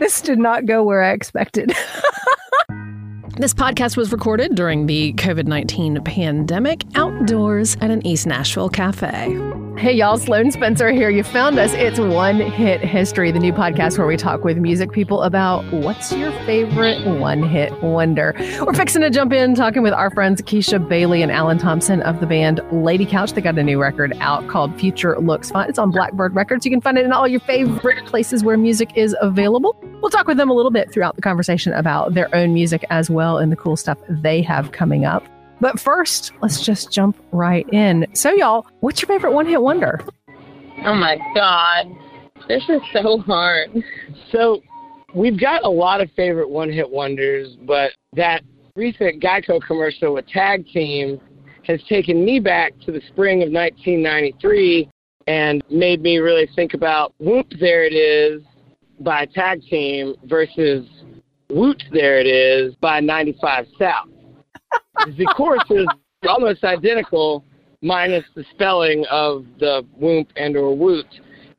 this did not go where I expected. This podcast was recorded during the COVID 19 pandemic outdoors at an East Nashville cafe. Hey, y'all, Sloane Spencer here. You found us. It's One Hit History, the new podcast where we talk with music people about what's your favorite one hit wonder. We're fixing to jump in talking with our friends Keshia Bailey and Allen Thompson of the band LadyCouch. They got a new record out called Future Looks Fine. It's on Blackbird Records. You can find it in all your favorite places where music is available. We'll talk with them a little bit throughout the conversation about their own music as well and the cool stuff they have coming up. But first, let's just jump right in. So, y'all, what's your favorite one hit wonder? Oh my God. This is so hard. So, we've got a lot of favorite one hit wonders, but that recent Geico commercial with Tag Team has taken me back to the spring of 1993 and made me really think about Whoomp There It Is by Tag Team versus Whoot There It Is by 95 South. The chorus is almost identical, minus the spelling of the whoop and or woot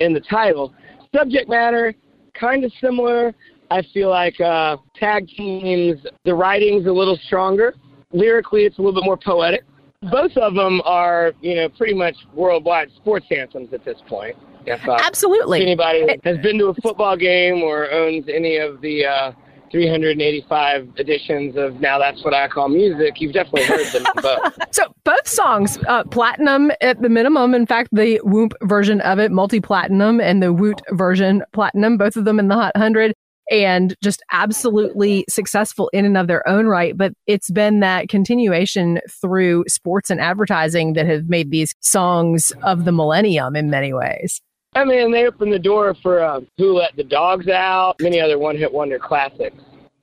in the title. Subject matter, kind of similar. I feel like uh, Tag Team's, the writing's a little stronger. Lyrically, it's a little bit more poetic. Both of them are, you know, pretty much worldwide sports anthems at this point. If, uh, Absolutely. If anybody has been to a football game or owns any of the uh, 385 editions of Now That's What I Call Music, you've definitely heard them both. so both songs, uh, platinum at the minimum. In fact, the Whoomp version of it, multi-platinum, and the Whoot version, platinum, both of them in the Hot 100 and just absolutely successful in and of their own right. But it's been that continuation through sports and advertising that have made these songs of the millennium in many ways. I mean, they opened the door for uh, Who Let the Dogs Out, many other one hit wonder classics.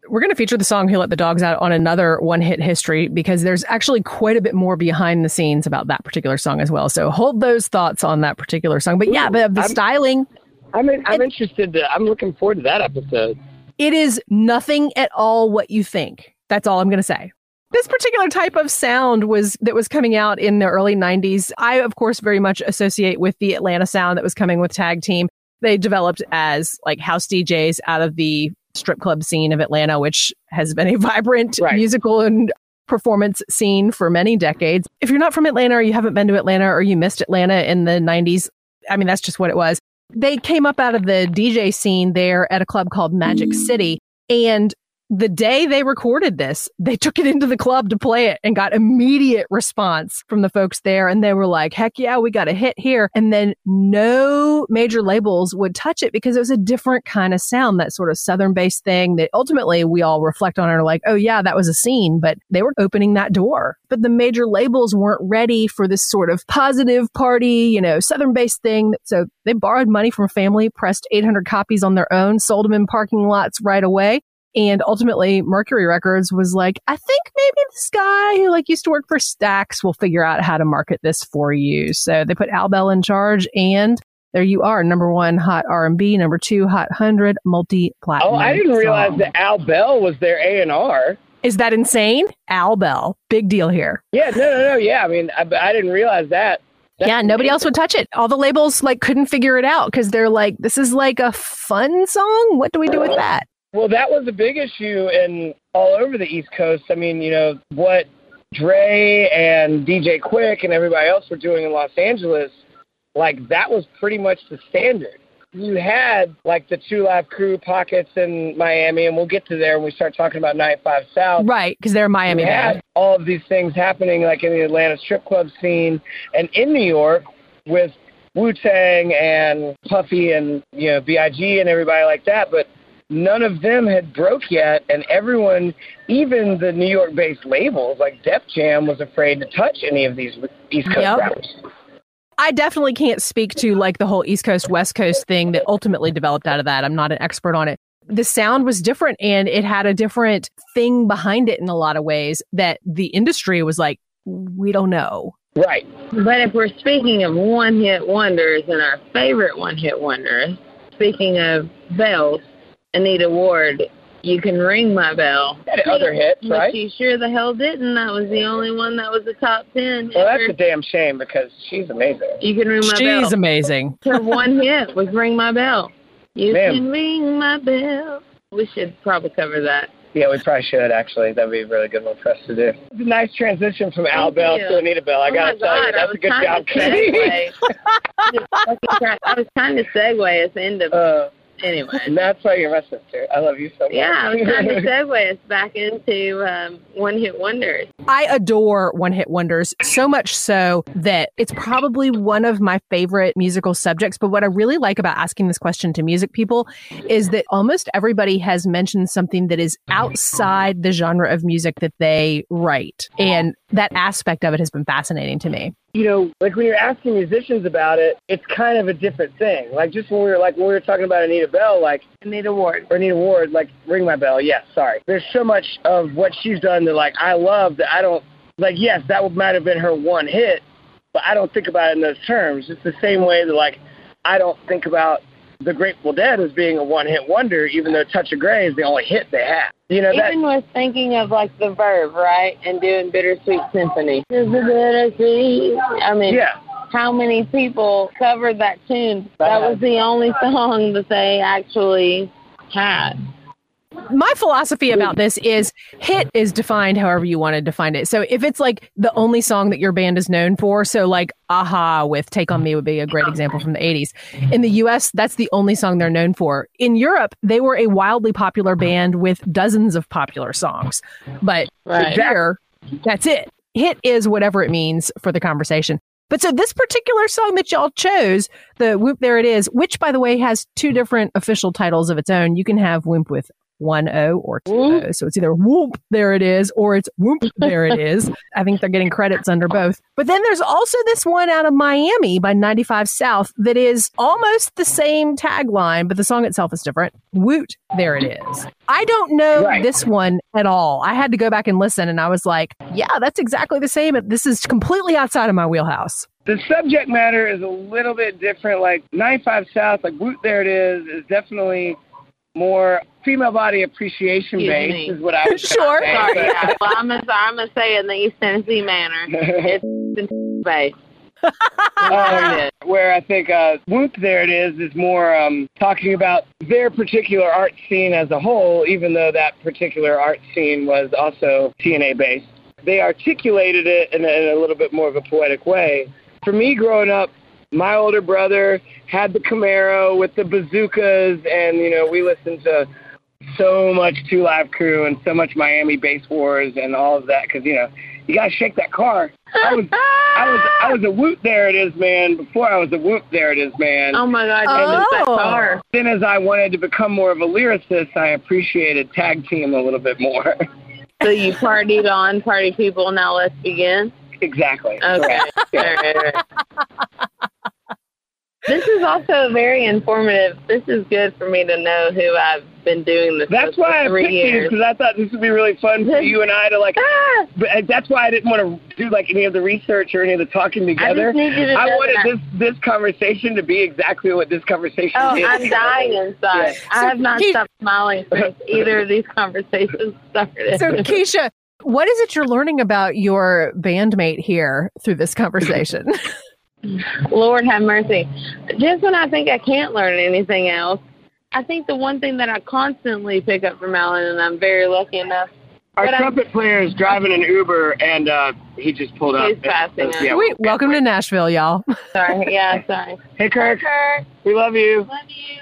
We're going to feature the song Who Let the Dogs Out on another one hit history because there's actually quite a bit more behind the scenes about that particular song as well. So hold those thoughts on that particular song. But yeah, the, the I'm, styling. I'm, in, I'm it, interested. To, I'm looking forward to that episode. It is nothing at all what you think. That's all I'm going to say this particular type of sound was that was coming out in the early 90s i of course very much associate with the atlanta sound that was coming with tag team. They developed as like house djs out of the strip club scene of atlanta which has been a vibrant right. musical and performance scene for many decades. If you're not from atlanta or you haven't been to atlanta or you missed atlanta in the 90s i mean that's just what it was. They came up out of the dj scene there at a club called magic mm. city and the day they recorded this, they took it into the club to play it and got immediate response from the folks there. And they were like, heck yeah, we got a hit here. And then no major labels would touch it because it was a different kind of sound, that sort of Southern based thing that ultimately we all reflect on and are like, oh yeah, that was a scene, but they were opening that door. But the major labels weren't ready for this sort of positive party, you know, Southern based thing. So they borrowed money from family, pressed 800 copies on their own, sold them in parking lots right away. And ultimately, Mercury Records was like, I think maybe this guy who like used to work for Stax will figure out how to market this for you. So they put Al Bell in charge, and there you are, number one hot R and B, number two hot hundred, multi platinum. Oh, I didn't realize that Al Bell was their A and R. Is that insane? Al Bell, big deal here. Yeah, no, no, no. Yeah, I mean, I, I didn't realize that. That's yeah, nobody else would touch it. All the labels like couldn't figure it out because they're like, this is like a fun song. What do we do with that? Well, that was a big issue in all over the East Coast. I mean, you know, what Dre and DJ Quik and everybody else were doing in Los Angeles, like that was pretty much the standard. You had like the Two Live Crew pockets in Miami, and we'll get to there when we start talking about 95 South. Right, because they're Miami. You had all of these things happening like in the Atlanta strip club scene and in New York with Wu Tang and Puffy and you know B.I.G. and everybody like that, but none of them had broke yet, and everyone, even the New York-based labels like Def Jam, was afraid to touch any of these East Coast yep. rappers. I definitely can't speak to like the whole East Coast West Coast thing that ultimately developed out of that. I'm not an expert on it. The sound was different and it had a different thing behind it in a lot of ways that the industry was like, we don't know. Right. But if we're speaking of one hit wonders and our favorite one hit wonders, speaking of bells, Anita Ward, you can ring my bell. Had other hits, but right? She sure the hell didn't. That was the only one that was a top ten. Well, that's a damn shame because she's amazing. You can ring my she's bell. She's amazing. Her one hit was "Ring My Bell." You Ma'am. can ring my bell. We should probably cover that. Yeah, we probably should actually. That'd be a really good one for us to do. It's a nice transition from Al Thank Bell you. to Anita Bell. I oh gotta tell you, God, I that's a good job, to Kenny. segue. Just fucking I was trying to segue us into uh, anyway. and that's why you're my sister. I love you so much. Yeah, I'm trying to segue us back into um, one hit wonders. I adore one hit wonders so much so that it's probably one of my favorite musical subjects. But what I really like about asking this question to music people is that almost everybody has mentioned something that is outside the genre of music that they write. And that aspect of it has been fascinating to me. You know, like when you're asking musicians about it, it's kind of a different thing. Like just when we were like when we were talking about Anita Bell, like Anita Ward. or Anita Ward, like ring my bell. Yes, sorry. There's so much of what she's done that like I love that I don't like. Yes, that might have been her one hit, but I don't think about it in those terms. It's the same way that like I don't think about the Grateful Dead as being a one hit wonder, even though Touch of Grey is the only hit they have. You know that. Even with thinking of like the Verve, right, and doing Bittersweet Symphony. Is it bittersweet? I mean, Yeah. how many people covered that tune? That was the only song that they actually had. My philosophy about this is hit is defined however you want to define it. So if it's like the only song that your band is known for, so like a-ha with Take on Me would be a great example from the 80s. In the US, that's the only song they're known for. In Europe, they were a wildly popular band with dozens of popular songs. But Right. here, that's it. Hit is whatever it means for the conversation. But so this particular song that y'all chose, the Whoomp There It Is, which by the way has two different official titles of its own. You can have Whoop with one O or two oh. Whoop. So it's either Whoop There It Is or it's Whoop There It Is. I think they're getting credits under both. But then there's also this one out of Miami by 95 South that is almost the same tagline, but the song itself is different. Whoot There It Is. I don't know Right. this one at all. I had to go back and listen and I was like, yeah, that's exactly the same. This is completely outside of my wheelhouse. The subject matter is a little bit different. Like 95 South, like Woot There It Is, is definitely more female body appreciation Excuse based, me. is what I would Sure. say. Sorry, yeah. well, I'm gonna, I'm gonna say it in the East Tennessee manner. It's based. Um, where I think uh, Whoomp There It Is is more um, talking about their particular art scene as a whole, even though that particular art scene was also T&A based. They articulated it in a, in a little bit more of a poetic way. For me, growing up, my older brother had the Camaro with the bazookas, and you know we listened to so much Two Live Crew and so much Miami Bass Wars and all of that because you know you gotta shake that car. I was I was I was a Whoot There It Is man before I was a Whoomp There It Is man. Oh my God, you was that Oh. car. Then as I wanted to become more of a lyricist, I appreciated Tag Team a little bit more. So you partied on Party People. Now let's begin. exactly. Okay. All right, all right. This is also very informative. This is good for me to know who I've been doing this That's why I for three picked these years. because I thought this would be really fun for you and I to like. Ah! But uh, that's why I didn't want to do like any of the research or any of the talking together. I together. just need you to I wanted that. this this conversation to be exactly what this conversation Oh, is. I'm dying inside. Yeah. I have not Keith- stopped smiling since either of these conversations started. So, Keshia, what is it you're learning about your bandmate here through this conversation? Lord have mercy. Just when I think I can't learn anything else, I think the one thing that I constantly pick up from Allen, and I'm very lucky enough, Our but I'm- trumpet player is driving an Uber and uh, he just pulled up. He's passing us. Yeah. Sweet. Welcome to Nashville, y'all. sorry, yeah, sorry. Hey Kirk, Kurt, we love you. love you.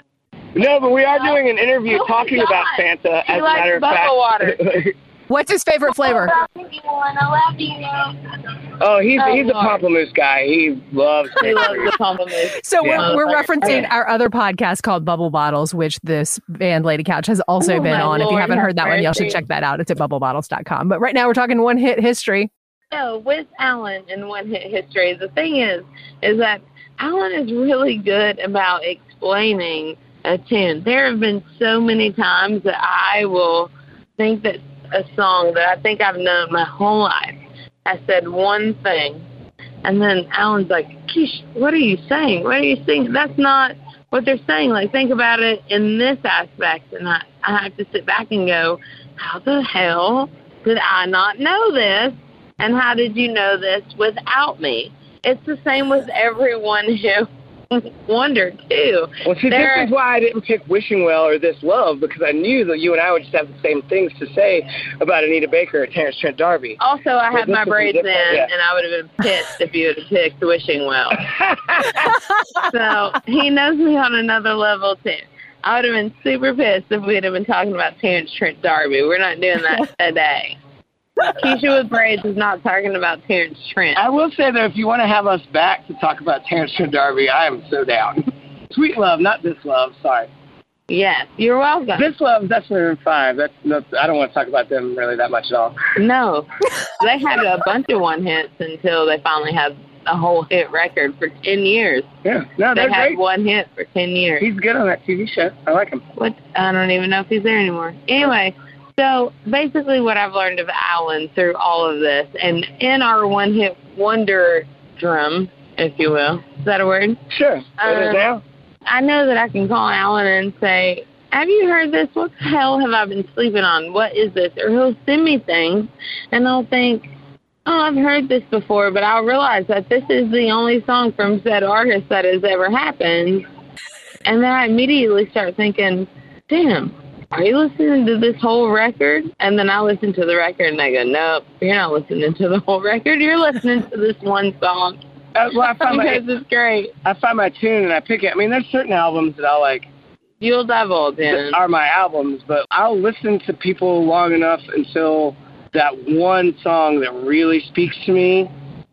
No, but we are doing an interview Oh talking about God. Santa. He as a matter of bubble fact. water. What's his favorite flavor? I love you. oh, he's Oh, he's a Lord. guy. He loves. He loves the compliment. So Yeah. we're, we're referencing our other podcast called Bubble Bottles, which this band LadyCouch has also Oh, been my on. if you haven't heard that one, y'all should check that out. It's at bubblebottles.com. But right now we're talking one hit history. So with Allen and one hit history, the thing is, is that Allen is really good about explaining a tune. There have been so many times that I will think that a song that I think I've known my whole life I said one thing, and then Allen's like, "Kish, what are you saying? What are you saying? That's not what they're saying. Like, think about it in this aspect." And I, I have to sit back and go, "How the hell did I not know this?" And how did you know this without me? It's the same with everyone who wonder too. Well, see, There- this is why I didn't pick Wishing Well or This Love because I knew that you and I would just have the same things to say about Anita Baker or Terence Trent D'Arby. Also, I had my braids in, yeah. and I would have been pissed if you had picked Wishing Well. so he knows me on another level too. I would have been super pissed if we'd have been talking about Terence Trent D'Arby. We're not doing that today. Keshia with braids is not talking about Terence Trent. I will say though, if you want to have us back to talk about Terence Trent D'Arby, I am so down. Sweet Love, not This Love. Sorry, Yes, you're welcome. This Love. That's number five. That's, that's I don't want to talk about them really that much at all. No, they had a bunch of one hits until they finally had a whole hit record for ten years. Yeah, no, They had great. one hit for ten years. He's good on that TV show. I like him. What? I don't even know if he's there anymore. Anyway, so basically, what I've learned of Allen through all of this, and in our one-hit wonder drum, if you will, is that a word? Sure. It is Um. I know that I can call Allen and say, "Have you heard this? What the hell have I been sleeping on? What is this?" Or he'll send me things, and I'll think, "Oh, I've heard this before," but I'll realize that this is the only song from said artist that has ever happened, and then I immediately start thinking, "Damn." Are you listening to this whole record? And then I listen to the record and I go, Nope, you're not listening to the whole record. You're listening to this one song Uh, well, I find my because it's great. I find my tune and I pick it. I mean, there's certain albums that I like You'll divulge in. are my albums, but I'll listen to people long enough until that one song that really speaks to me,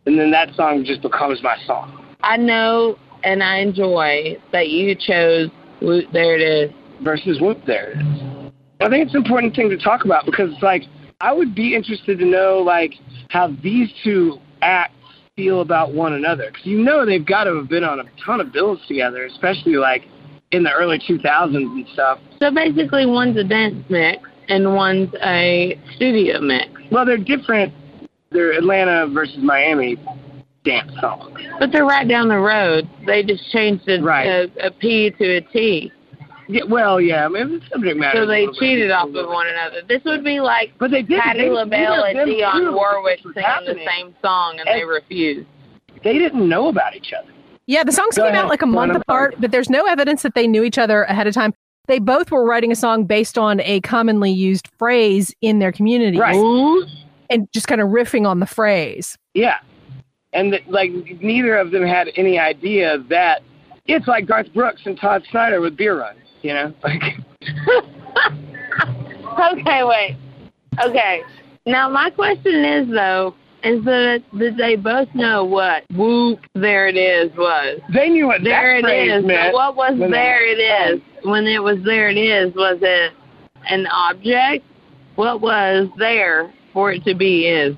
and then that song just becomes my song. I know and I enjoy that you chose Whoot, There It Is. Versus Whoomp, there it is. I think it's an important thing to talk about because, like, I would be interested to know, like, how these two acts feel about one another. Because you know they've got to have been on a ton of bills together, especially, like, in the early 2000s and stuff. So basically, one's a dance mix and one's a studio mix. Well, they're different. They're Atlanta versus Miami dance songs. But they're right down the road. They just changed a, Right. a, a P to a T. Yeah, well, yeah, I mean, the subject matter. So they little bit- cheated off of one another. This would be like But they did. Patti they- LaBelle neither of and Dionne Warwick this was singing the same song, and they refused. They didn't know about each other. Yeah, the songs Go came ahead. out like a Go month on, apart, sorry. but there's no evidence that they knew each other ahead of time. They both were writing a song based on a commonly used phrase in their community Right. And just kind of riffing on the phrase. Yeah, and th- like neither of them had any idea that it's like Garth Brooks and Todd Snider with Beer Run. You know, like okay, wait. Okay. Now my question is though, is that did they both know what whoop there it is was? they knew what There that it is. meant. What was there it is? When it was there it is, was it an object? What was there for it to be is?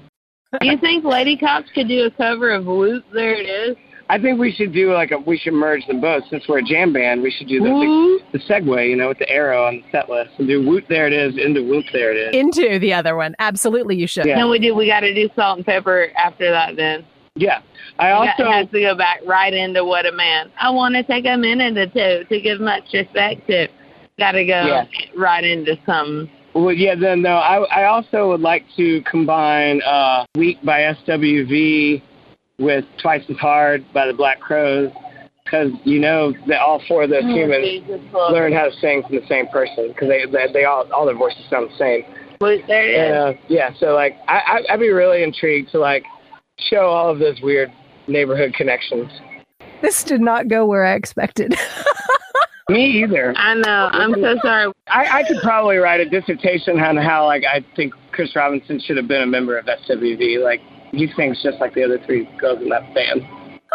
Do you think LadyCouch could do a cover of Whoop There It Is? I think we should do like a we should merge them both since we're a jam band. We should do the the, Whoop. the segue, you know, with the arrow on the set list and do Whoot there it is into Whoomp there it is. Into the other one. Absolutely, you should. Yeah. No, we do. We got to do Salt-N-Pepa after that. Then Yeah, I also got, has to go back right into What a Man. I want to take a minute or two to give much respect to. Got to go Yeah. right into some. Well, yeah, then no, I I also would like to combine uh, "Weak" by SWV with "Twice as Hard" by the Black Crowes because you know that all four of those humans Jesus, Lord. learn how to sing from the same person because they, they they all all their voices sound the same. Whoomp There It Is. And, uh, yeah, so like I I- I'd be really intrigued to like show all of those weird neighborhood connections. This did not go where I expected. Me either. I know. I'm so sorry. I, I could probably write a dissertation on how like I think Chris Robinson should have been a member of SWV. Like he sings just like the other three girls in that band.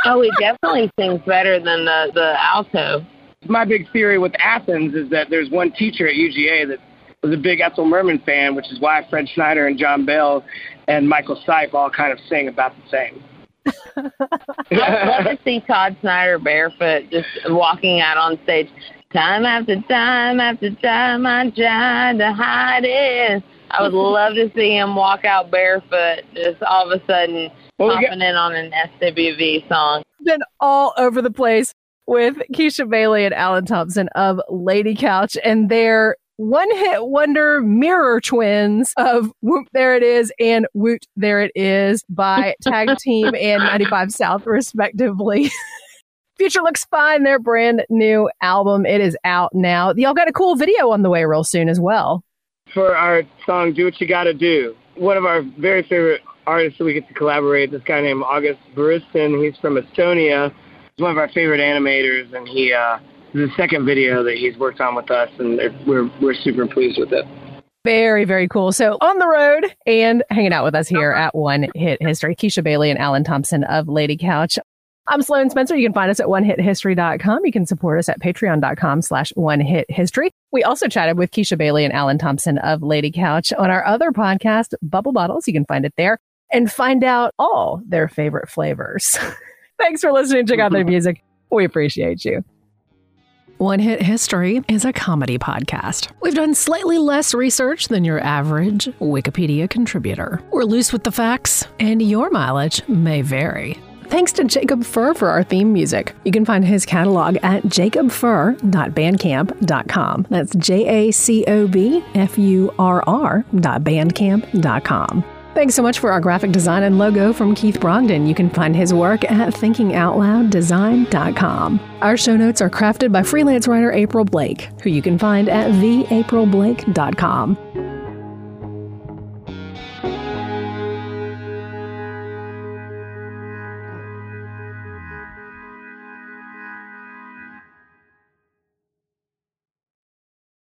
Oh, he definitely sings better than the the alto. My big theory with Athens is that there's one teacher at UGA that was a big Ethel Merman fan, which is why Fred Schneider and John Bell and Michael Stipe all kind of sing about the same. I'd love to see Todd Snider barefoot just walking out on stage. Time after time after time, I tried to hide it. I would love to see him walk out barefoot, just all of a sudden Well, we popping in on an SWV song. Been all over the place with Keshia Bailey and Allen Thompson of LadyCouch and their one hit wonder mirror twins of Whoomp There It Is and Whoot There It Is by Tag Team and 95 South, respectively. Future looks fine. Their brand new album. It is out now. Y'all got a cool video on the way real soon as well. For our song "Do What You Gotta Do," one of our very favorite artists that we get to collaborate. This guy named August Baristin. He's from Estonia. He's one of our favorite animators, and he uh, is the second video that he's worked on with us, and we're we're super pleased with it. Very, very cool. So on the road and hanging out with us here at One Hit History, Keshia Bailey and Allen Thompson of LadyCouch. I'm Sloane Spencer. You can find us at onehithistory.com. You can support us at patreon.com slash onehithistory. We also chatted with Keshia Bailey and Allen Thompson of LadyCouch on our other podcast, Bubble Bottles. You can find it there and find out all their favorite flavors. Thanks for listening. Check out their music. We appreciate you. One Hit History is a comedy podcast. We've done slightly less research than your average Wikipedia contributor. We're loose with the facts, and your mileage may vary. Thanks to Jacob Furr for our theme music. You can find his catalog at jacobfurr.bandcamp.com. That's J A C O B F U R R.bandcamp.com. Thanks so much for our graphic design and logo from Keith Brogdon. You can find his work at thinkingoutlouddesign.com. Our show notes are crafted by freelance writer April Blake, who you can find at theaprilblake.com.